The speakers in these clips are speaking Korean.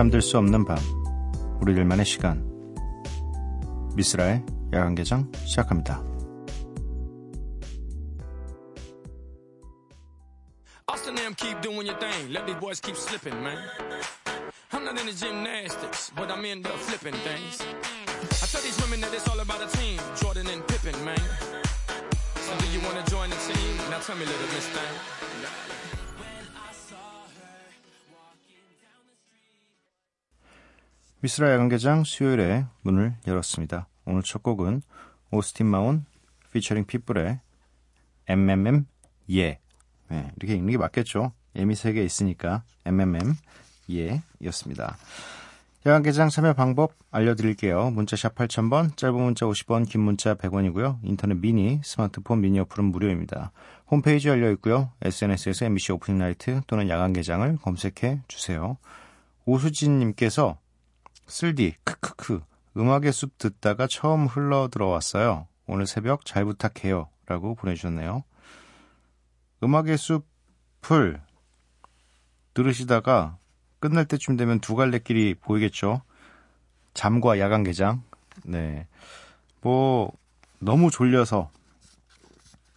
잠들 수 없는 밤 우리들만의 시간 미스라의 시작합니다. Little miss thing. 미스라 야간개장 수요일에 문을 열었습니다. 오늘 첫 곡은 오스틴 마운 피처링 핏불의 MMM 예 네, 이렇게 읽는 게 맞겠죠. 예미 세개 있으니까 MMM 예였습니다. 야간개장 참여 방법 알려드릴게요. 문자샵 8000번, 짧은 문자 50원, 긴 문자 100원이고요. 인터넷 미니, 스마트폰 미니 어플은 무료입니다. 홈페이지 열려 있고요. SNS에서 MBC 오프닝 나이트 또는 야간개장을 검색해 주세요. 오수진님께서 쓸디 크크크 음악의 숲 듣다가 처음 흘러 들어왔어요. 오늘 새벽 잘 부탁해요. 라고 보내주셨네요. 음악의 숲을 들으시다가 끝날 때쯤 되면 두 갈래 길이 보이겠죠. 잠과 야간 개장. 네. 뭐, 너무 졸려서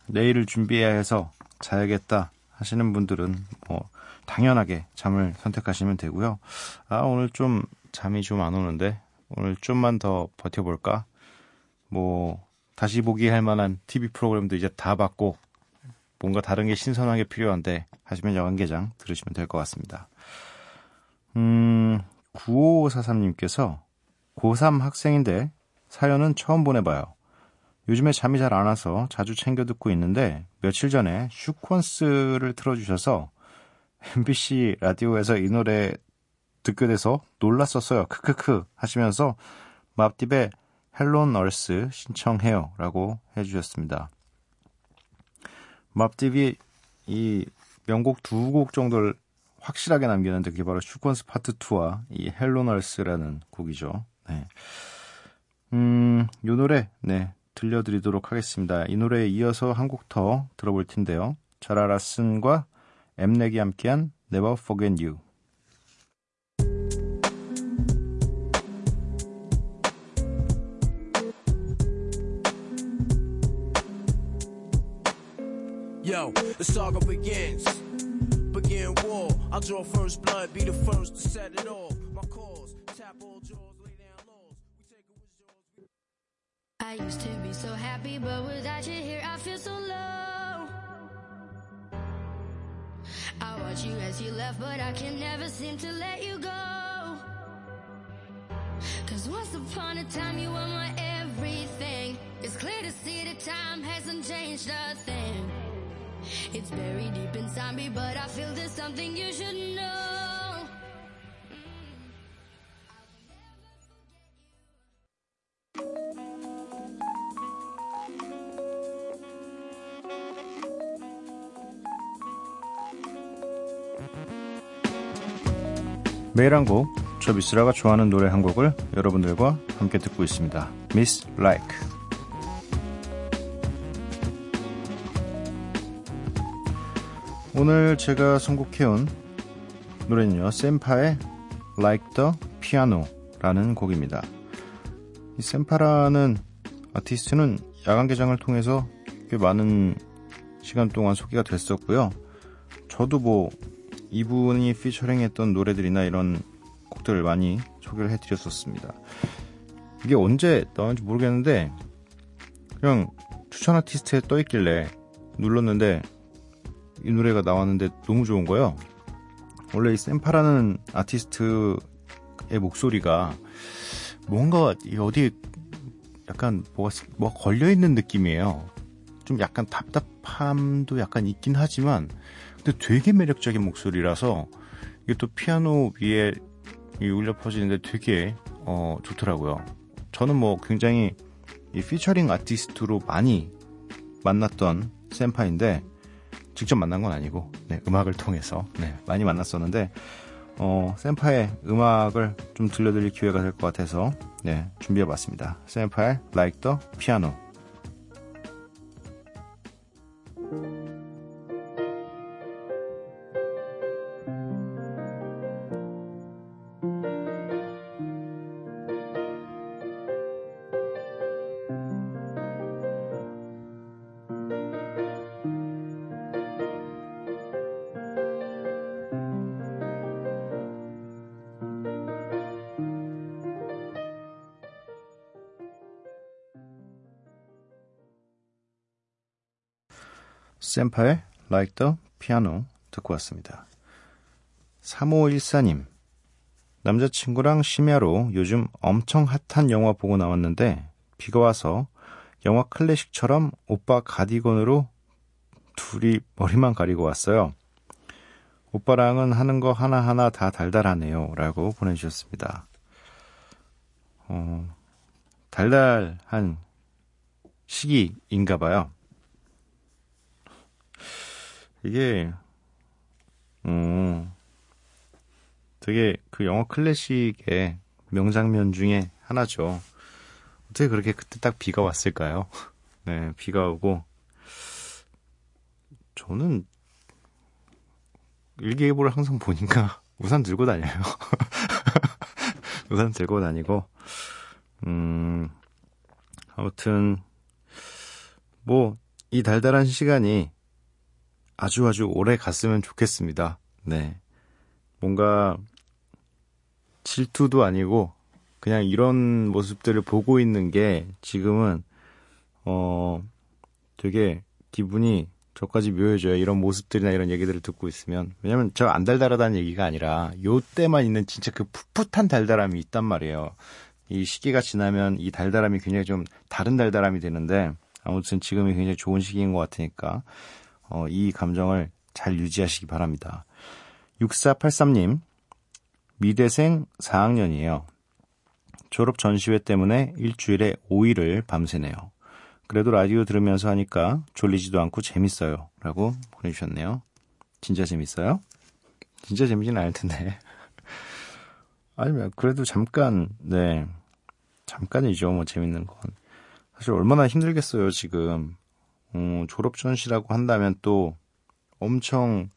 내일을 준비해야 해서 자야겠다 하시는 분들은 뭐, 당연하게 잠을 선택하시면 되고요. 아, 오늘 좀 잠이 좀 안 오는데 오늘 좀만 더 버텨볼까? 뭐 다시 보기 할 만한 TV 프로그램도 이제 다 봤고 뭔가 다른 게 신선하게 필요한데 하시면 여관개장 들으시면 될 것 같습니다. 음, 9543님께서 고3 학생인데 사연은 처음 보내봐요. 요즘에 잠이 잘 안 와서 자주 챙겨 듣고 있는데 며칠 전에 슈퀀스를 틀어주셔서 MBC 라디오에서 이 노래 듣게 돼서 놀랐었어요. 크크크 하시면서 Mobb Deep의 Hell on Earth 신청해요 라고 해주셨습니다. Mobb Deep이 이 명곡 두 곡 정도를 확실하게 남겼는데 그게 바로 Shook Ones Part 2와 이 Hell on Earth라는 곡이죠. 네. 음, 요 노래, 네, 들려드리도록 하겠습니다. 이 노래에 이어서 한 곡 더 들어볼 텐데요. 자라라슨과 엠렉이 함께한 Never Forget You. Yo, the saga begins. Begin war. I'll draw first blood, be the first to set it off. My cause, tap all jaws, lay down laws. We take it with jaws. I used to be so happy, but without you here, I feel so low. I watch you as you left, but I can never seem to let you go. Cause once upon a time, you were my everything. It's clear to see that time hasn't changed a thing. It's buried deep inside me, but I feel there's something you should know. 매일 한 곡, 저 미스라가 좋아하는 노래 한 곡을 여러분들과 함께 듣고 있습니다. Miss Like. 오늘 제가 선곡해온 노래는요, 센파의 Like the Piano라는 곡입니다. 이 센파라는 아티스트는 야간 개장을 통해서 꽤 많은 시간 동안 소개가 됐었고요. 저도 뭐 이분이 피처링했던 노래들이나 이런 곡들을 많이 소개를 해드렸었습니다. 이게 언제 나왔는지 모르겠는데 그냥 추천 아티스트에 떠있길래 눌렀는데 이 노래가 나왔는데 너무 좋은 거예요. 원래 이 샘파라는 아티스트의 목소리가 뭔가 어디에 약간 뭐가, 뭐가 걸려있는 느낌이에요. 좀 약간 답답함도 약간 있긴 하지만, 근데 되게 매력적인 목소리라서 이게 또 피아노 위에 울려 퍼지는데 되게 어, 좋더라고요. 저는 뭐 굉장히 이 피처링 아티스트로 많이 만났던 샘파인데 직접 만난 건 아니고 네, 음악을 통해서 네, 많이 만났었는데 어, 샘파의 음악을 좀 들려드릴 기회가 될 것 같아서 네, 준비해봤습니다. 샘파의 Like the Piano 센파의 Like the Piano 듣고 왔습니다. 3514님, 남자친구랑 심야로 요즘 엄청 핫한 영화 보고 나왔는데 비가 와서 영화 클래식처럼 오빠 가디건으로 둘이 머리만 가리고 왔어요. 오빠랑은 하는 거 하나하나 다 달달하네요. 라고 보내주셨습니다. 어, 달달한 시기인가 봐요. 이게, 음, 되게 그 영화 클래식의 명장면 중에 하나죠. 어떻게 그렇게 그때 딱 비가 왔을까요? 네, 비가 오고. 저는 일기예보를 항상 보니까 우산 들고 다녀요. 우산 들고 다니고, 음, 아무튼, 뭐, 이 달달한 시간이 아주 아주 오래 갔으면 좋겠습니다. 네. 뭔가 질투도 아니고 그냥 이런 모습들을 보고 있는 게 지금은 어 되게 기분이 저까지 묘해져요. 이런 모습들이나 이런 얘기들을 듣고 있으면. 왜냐면 저 안 달달하다는 얘기가 아니라 요 때만 있는 진짜 그 풋풋한 달달함이 있단 말이에요. 이 시기가 지나면 이 달달함이 굉장히 좀 다른 달달함이 되는데 아무튼 지금이 굉장히 좋은 시기인 것 같으니까 어, 이 감정을 잘 유지하시기 바랍니다. 6483님, 미대생 4학년이에요. 졸업 전시회 때문에 일주일에 5일을 밤새네요. 그래도 라디오 들으면서 하니까 졸리지도 않고 재밌어요. 라고 보내주셨네요. 진짜 재밌어요? 진짜 재미진 않을 텐데. 아니면 그래도 잠깐, 네. 잠깐이죠. 뭐 재밌는 건. 사실 얼마나 힘들겠어요, 지금. 어, 졸업 전시라고 한다면 또 엄청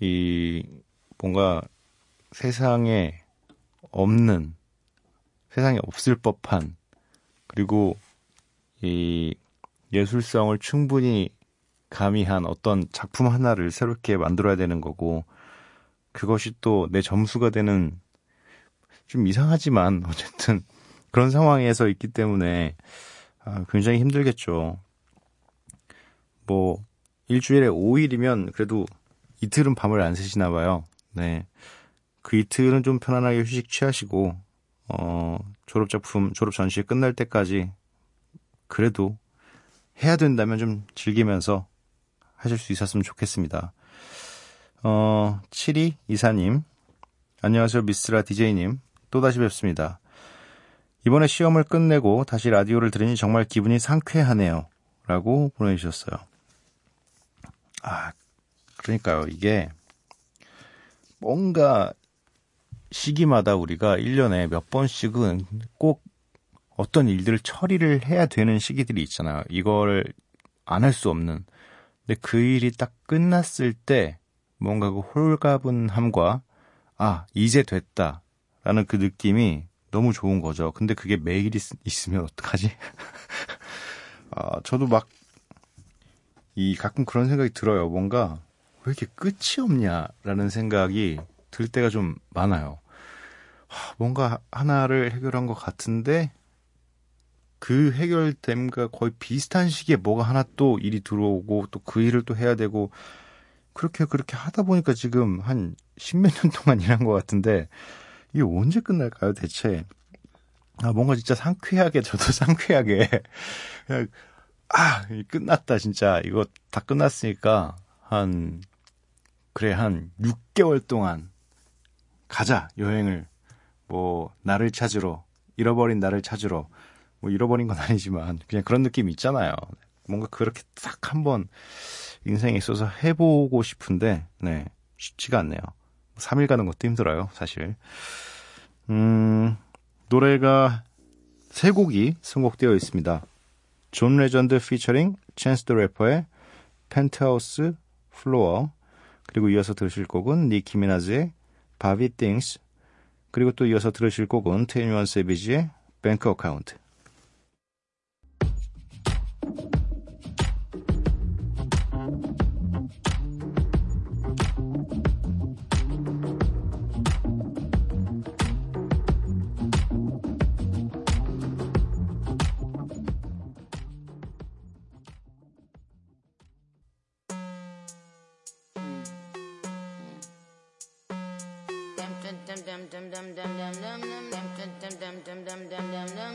이 뭔가 세상에 없는 세상에 없을 법한 그리고 이 예술성을 충분히 가미한 어떤 작품 하나를 새롭게 만들어야 되는 거고 그것이 또 내 점수가 되는 좀 이상하지만 어쨌든 그런 상황에서 있기 때문에 아, 굉장히 힘들겠죠. 뭐 일주일에 5일이면 그래도 이틀은 밤을 안 새시나 봐요. 네. 그 이틀은 좀 편안하게 휴식 취하시고 어, 졸업 작품, 졸업 전시 끝날 때까지 그래도 해야 된다면 좀 즐기면서 하실 수 있었으면 좋겠습니다. 어, 72 이사님. 안녕하세요, 미스라 DJ님. 또다시 뵙습니다. 이번에 시험을 끝내고 다시 라디오를 들으니 정말 기분이 상쾌하네요. 라고 보내주셨어요. 아, 그러니까요. 이게 뭔가 시기마다 우리가 1년에 몇 번씩은 꼭 어떤 일들을 처리를 해야 되는 시기들이 있잖아요. 이걸 안 할 수 없는. 근데 그 일이 딱 끝났을 때 뭔가 그 홀가분함과 아, 이제 됐다. 라는 그 느낌이 너무 좋은 거죠. 근데 그게 매일 있, 있으면 어떡하지? 아, 저도 막, 이, 가끔 그런 생각이 들어요. 뭔가, 왜 이렇게 끝이 없냐라는 생각이 들 때가 좀 많아요. 뭔가 하나를 해결한 것 같은데 그 해결됨과 거의 비슷한 시기에 뭐가 하나 또 일이 들어오고 또 그 일을 또 해야 되고 그렇게 그렇게 하다 보니까 지금 한 십몇 년 동안 일한 것 같은데 이게 언제 끝날까요 대체? 아 뭔가 진짜 상쾌하게 저도 상쾌하게 그냥 아 끝났다 진짜 이거 다 끝났으니까 한 그래, 한 6개월 동안 가자, 여행을. 뭐, 나를 찾으러, 잃어버린 나를 찾으러. 뭐, 잃어버린 건 아니지만, 그냥 그런 느낌이 있잖아요. 뭔가 그렇게 딱 한번 인생에 있어서 해보고 싶은데, 네, 쉽지가 않네요. 3일 가는 것도 힘들어요, 사실. 음, 노래가 세 곡이 선곡되어 있습니다. 존 레전드 피처링 찬스 더 래퍼의 Penthouse Floor 그리고 이어서 들으실 곡은 니키 미나즈의 Barbie Tingz 그리고 또 이어서 들으실 곡은 21 Savage의 Bank Account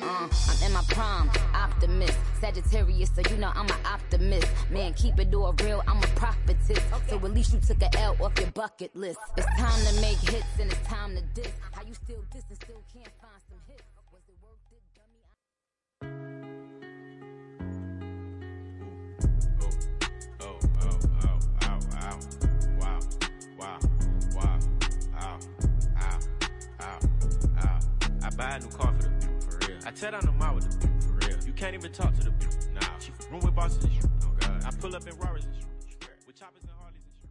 I'm in my prime, optimist. Sagittarius, so you know I'm an optimist. Man, keep it all real, I'm a prophetess. So at least you took a L off your bucket list. It's time to make hits and it's time to diss. How you still diss and still can't find some hits? Was it worth it, dummy? Oh, oh, oh, ow, ow. Wow, wow, wow, ow, ow, ow, ow. I buy a new car I tear down the mall with the for real. You can't even talk to the beaut, nah. She room with bosses and shit. Oh, God. I pull up in Rarers and shit. With choppers and Harleys and Gucci.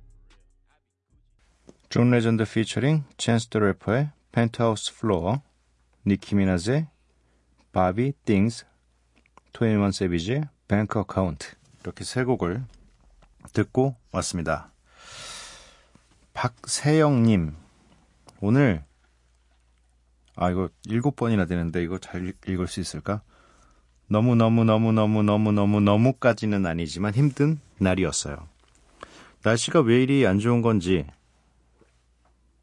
존 레전드 피처링 찬스 더 래퍼의 펜트하우스 플로어 니키 미나즈의 바비 띵스 토인원 세비지의 뱅크 어카운트 이렇게 세 곡을 듣고 왔습니다. 박세영님 오늘 아 이거 일곱 번이나 되는데 이거 잘 읽- 읽을 수 있을까? 너무 너무 너무 너무 너무 너무 너무까지는 아니지만 힘든 날이었어요. 날씨가 왜 이리 안 좋은 건지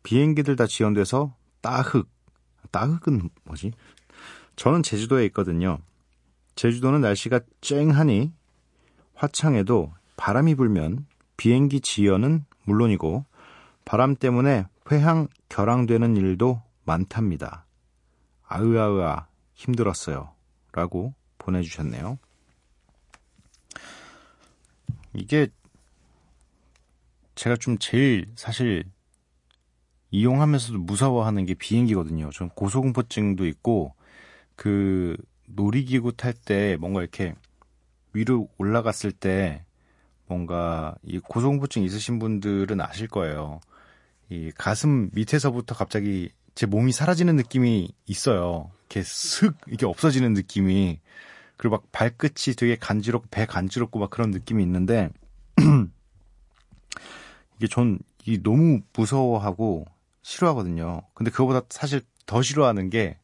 비행기들 다 지연돼서 따흑 따흑은 뭐지? 저는 제주도에 있거든요. 제주도는 날씨가 쨍하니 화창해도 바람이 불면 비행기 지연은 물론이고 바람 때문에 회항 결항되는 일도 많답니다. 아으아으아 힘들었어요. 라고 보내주셨네요. 이게 제가 좀 제일 사실 이용하면서도 무서워하는 게 비행기거든요. 전 고소공포증도 있고 그 놀이기구 탈 때 뭔가 이렇게 위로 올라갔을 때 뭔가 이 고소공포증 있으신 분들은 아실 거예요. 이 가슴 밑에서부터 갑자기 제 몸이 사라지는 느낌이 있어요. 이렇게 슥 이게 없어지는 느낌이 그리고 막 발끝이 되게 간지럽고 배 간지럽고 막 그런 느낌이 있는데 이게 전 이 너무 무서워하고 싫어하거든요. 근데 그거보다 사실 더 싫어하는 게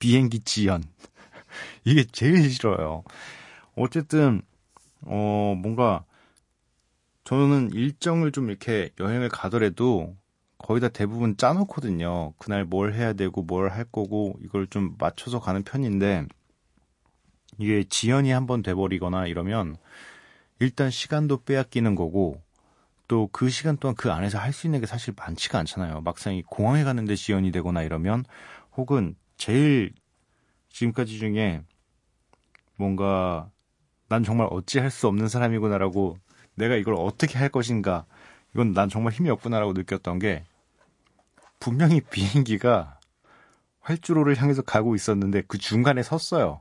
비행기 지연. 이게 제일 싫어요. 어쨌든 어 뭔가 저는 일정을 좀 이렇게 여행을 가더라도 거의 다 대부분 짜놓거든요. 그날 뭘 해야 되고 뭘 할 거고 이걸 좀 맞춰서 가는 편인데 이게 지연이 한 번 돼버리거나 이러면 일단 시간도 빼앗기는 거고 또 그 시간 동안 그 안에서 할 수 있는 게 사실 많지가 않잖아요. 막상 이 공항에 가는데 지연이 되거나 이러면 혹은 제일 지금까지 중에 뭔가 난 정말 어찌 할 수 없는 사람이구나라고 내가 이걸 어떻게 할 것인가 이건 난 정말 힘이 없구나라고 느꼈던 게 분명히 비행기가 활주로를 향해서 가고 있었는데 그 중간에 섰어요.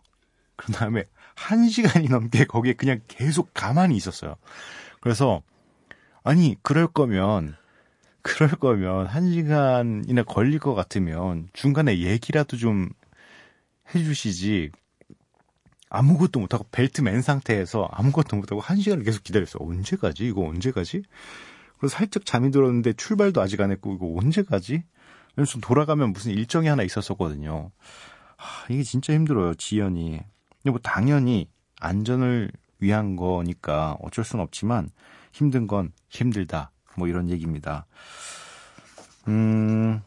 그 다음에 한 시간이 넘게 거기에 그냥 계속 가만히 있었어요. 그래서 아니 그럴 거면 그럴 거면 한 시간이나 걸릴 것 같으면 중간에 얘기라도 좀 해주시지 아무것도 못하고 벨트 맨 상태에서 아무것도 못하고 한 시간을 계속 기다렸어요. 언제 가지? 이거 언제 가지? 그래서 살짝 잠이 들었는데 출발도 아직 안 했고 이거 언제 가지? 그래서 돌아가면 무슨 일정이 하나 있었었거든요. 하, 이게 진짜 힘들어요. 지연이. 근데 뭐 당연히 안전을 위한 거니까 어쩔 순 없지만 힘든 건 힘들다. 뭐 이런 얘기입니다. 음,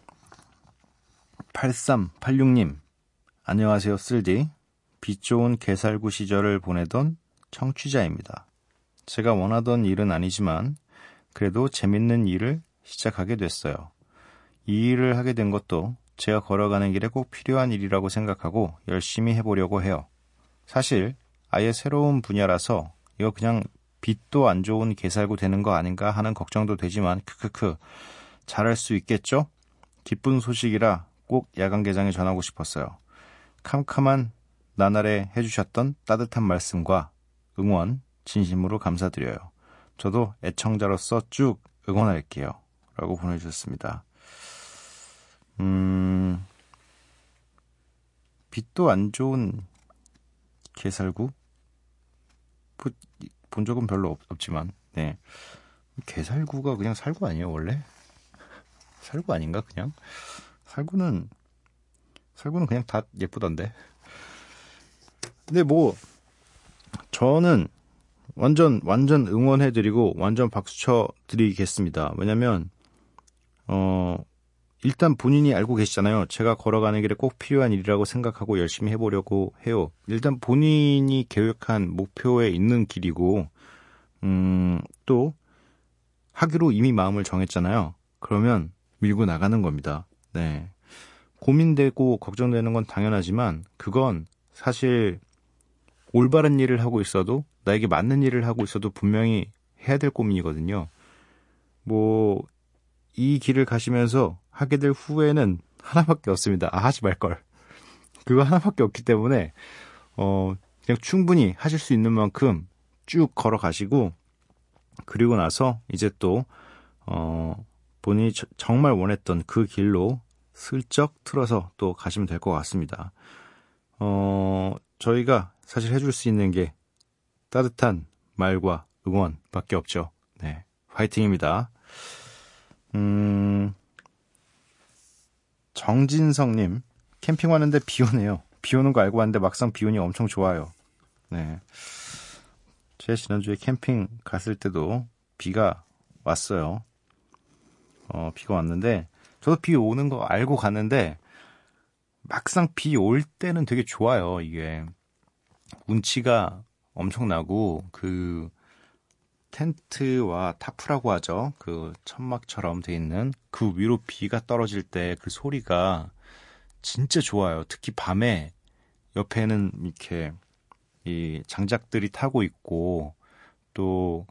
8386님. 안녕하세요, 쓸디. 빛 좋은 개살구 시절을 보내던 청취자입니다. 제가 원하던 일은 아니지만 그래도 재밌는 일을 시작하게 됐어요. 이 일을 하게 된 것도 제가 걸어가는 길에 꼭 필요한 일이라고 생각하고 열심히 해보려고 해요. 사실 아예 새로운 분야라서 이거 그냥 빛도 안 좋은 개살구 되는 거 아닌가 하는 걱정도 되지만 크크크 잘할 수 있겠죠? 기쁜 소식이라 꼭 야간 개장에 전하고 싶었어요. 캄캄한 나날에 해주셨던 따뜻한 말씀과 응원 진심으로 감사드려요. 저도 애청자로서 쭉 응원할게요. 라고 보내주셨습니다. 음, 빛도 안 좋은 개살구? 뭐, 본 적은 별로 없, 없지만, 네. 개살구가 그냥 살구 아니에요, 원래? 살구 아닌가, 그냥? 살구는, 살구는 그냥 다 예쁘던데. 근데 뭐, 저는 완전, 완전 응원해드리고, 완전 박수 쳐 드리겠습니다. 왜냐면, 어, 일단 본인이 알고 계시잖아요. 제가 걸어가는 길에 꼭 필요한 일이라고 생각하고 열심히 해보려고 해요. 일단 본인이 계획한 목표에 있는 길이고, 음, 또, 하기로 이미 마음을 정했잖아요. 그러면 밀고 나가는 겁니다. 네. 고민되고 걱정되는 건 당연하지만, 그건 사실 올바른 일을 하고 있어도, 나에게 맞는 일을 하고 있어도 분명히 해야 될 고민이거든요. 뭐, 이 길을 가시면서 하게 될 후회는 하나밖에 없습니다. 아, 하지 말걸. 그거 하나밖에 없기 때문에, 어, 그냥 충분히 하실 수 있는 만큼 쭉 걸어가시고, 그리고 나서 이제 또, 어, 본인이 저, 정말 원했던 그 길로 슬쩍 틀어서 또 가시면 될 것 같습니다. 어, 저희가 사실 해줄 수 있는 게 따뜻한 말과 응원밖에 없죠. 네. 화이팅입니다. 음, 정진성님, 캠핑 왔는데 비 오네요. 비 오는 거 알고 왔는데 막상 비 오니 엄청 좋아요. 네. 제 지난주에 캠핑 갔을 때도 비가 왔어요. 어, 비가 왔는데, 저도 비 오는 거 알고 갔는데, 막상 비 올 때는 되게 좋아요, 이게. 운치가 엄청나고, 그, 텐트와 타프라고 하죠. 그 천막처럼 돼 있는 그 위로 비가 떨어질 때 그 소리가 진짜 좋아요. 특히 밤에 옆에는 이렇게 이 장작들이 타고 있고 또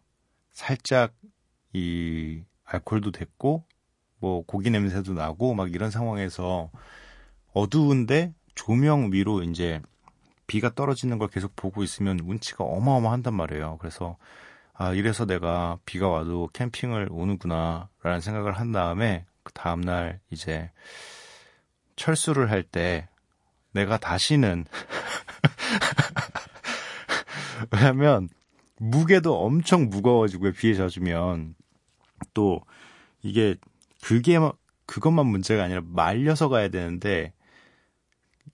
살짝 이 알콜도 됐고 뭐 고기 냄새도 나고 막 이런 상황에서 어두운데 조명 위로 이제 비가 떨어지는 걸 계속 보고 있으면 운치가 어마어마한단 말이에요. 그래서 아, 이래서 내가 비가 와도 캠핑을 오는구나, 라는 생각을 한 다음에, 그 다음 날 이제 철수를 할 때, 내가 다시는, 왜냐면, 무게도 엄청 무거워지고요, 비에 젖으면. 또, 이게, 그게, 그것만 문제가 아니라 말려서 가야 되는데,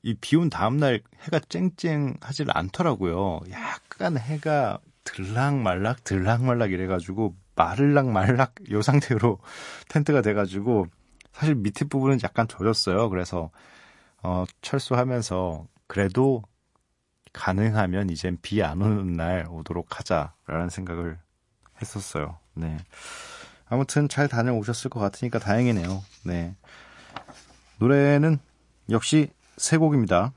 이 비온 다음날 해가 쨍쨍하질 않더라고요. 약간 해가 들락말락 들락말락 이래가지고 마를락 말락 요 상태로 텐트가 돼가지고 사실 밑에 부분은 약간 젖었어요. 그래서 어, 철수하면서 그래도 가능하면 이젠 비 안 오는 날 오도록 하자라는 생각을 했었어요. 네. 아무튼 잘 다녀오셨을 것 같으니까 다행이네요. 네. 노래는 역시 세 곡입니다.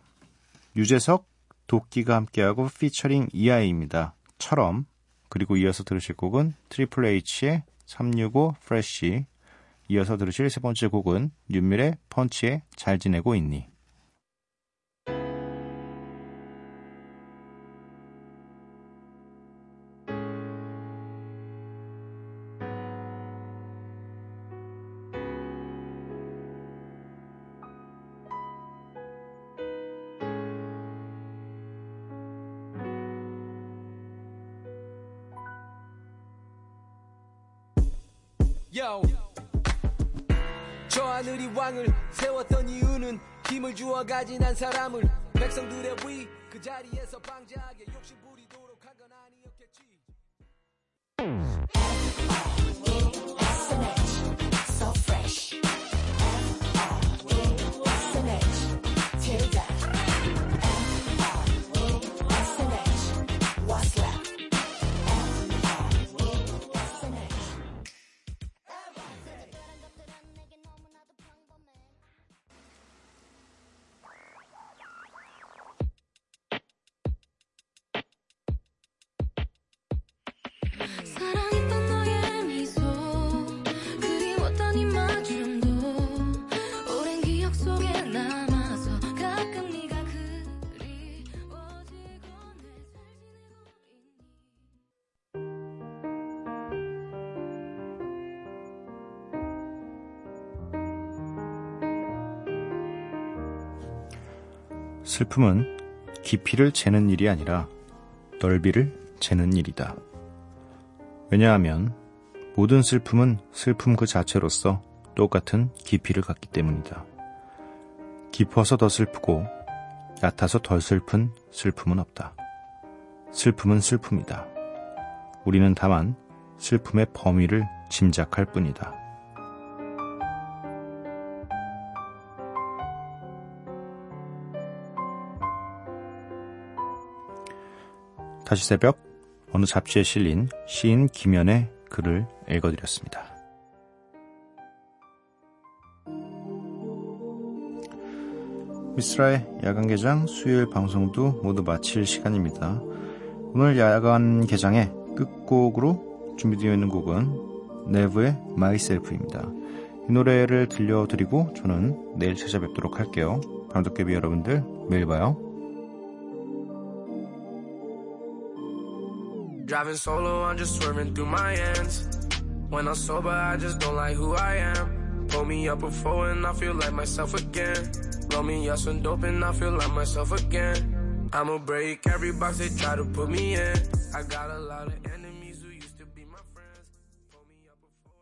유재석, 도끼가 함께하고 피처링 이하이입니다. 처럼 그리고 이어서 들으실 곡은 트리플 H의 365 Fresh 이어서 들으실 세 번째 곡은 윤밀의 펀치의 잘 지내고 있니 Yo. 저 하늘이 왕을 세웠던 이유는 힘을 주어 가진 한 사람을 백성들의 위 그 자리에서 방자하게 욕심 슬픔은 깊이를 재는 일이 아니라 넓이를 재는 일이다. 왜냐하면 모든 슬픔은 슬픔 그 자체로서 똑같은 깊이를 갖기 때문이다. 깊어서 더 슬프고 얕아서 덜 슬픈 슬픔은 없다. 슬픔은 슬픔이다. 우리는 다만 슬픔의 범위를 짐작할 뿐이다. 다시 새벽 어느 잡지에 실린 시인 김연의 글을 읽어드렸습니다. 미스라의 야간 개장 수요일 방송도 모두 마칠 시간입니다. 오늘 야간 개장의 끝곡으로 준비되어 있는 곡은 네브의 마이셀프입니다. 이 노래를 들려드리고 저는 내일 찾아뵙도록 할게요. 밤도깨비 여러분들 매일 봐요. Driving solo, I'm just swerving through my ends. When I'm sober, I just don't like who I am. Pull me up before and I feel like myself again. Roll me up some dope and I feel like myself again. I'ma break every box they try to put me in. I got a lot of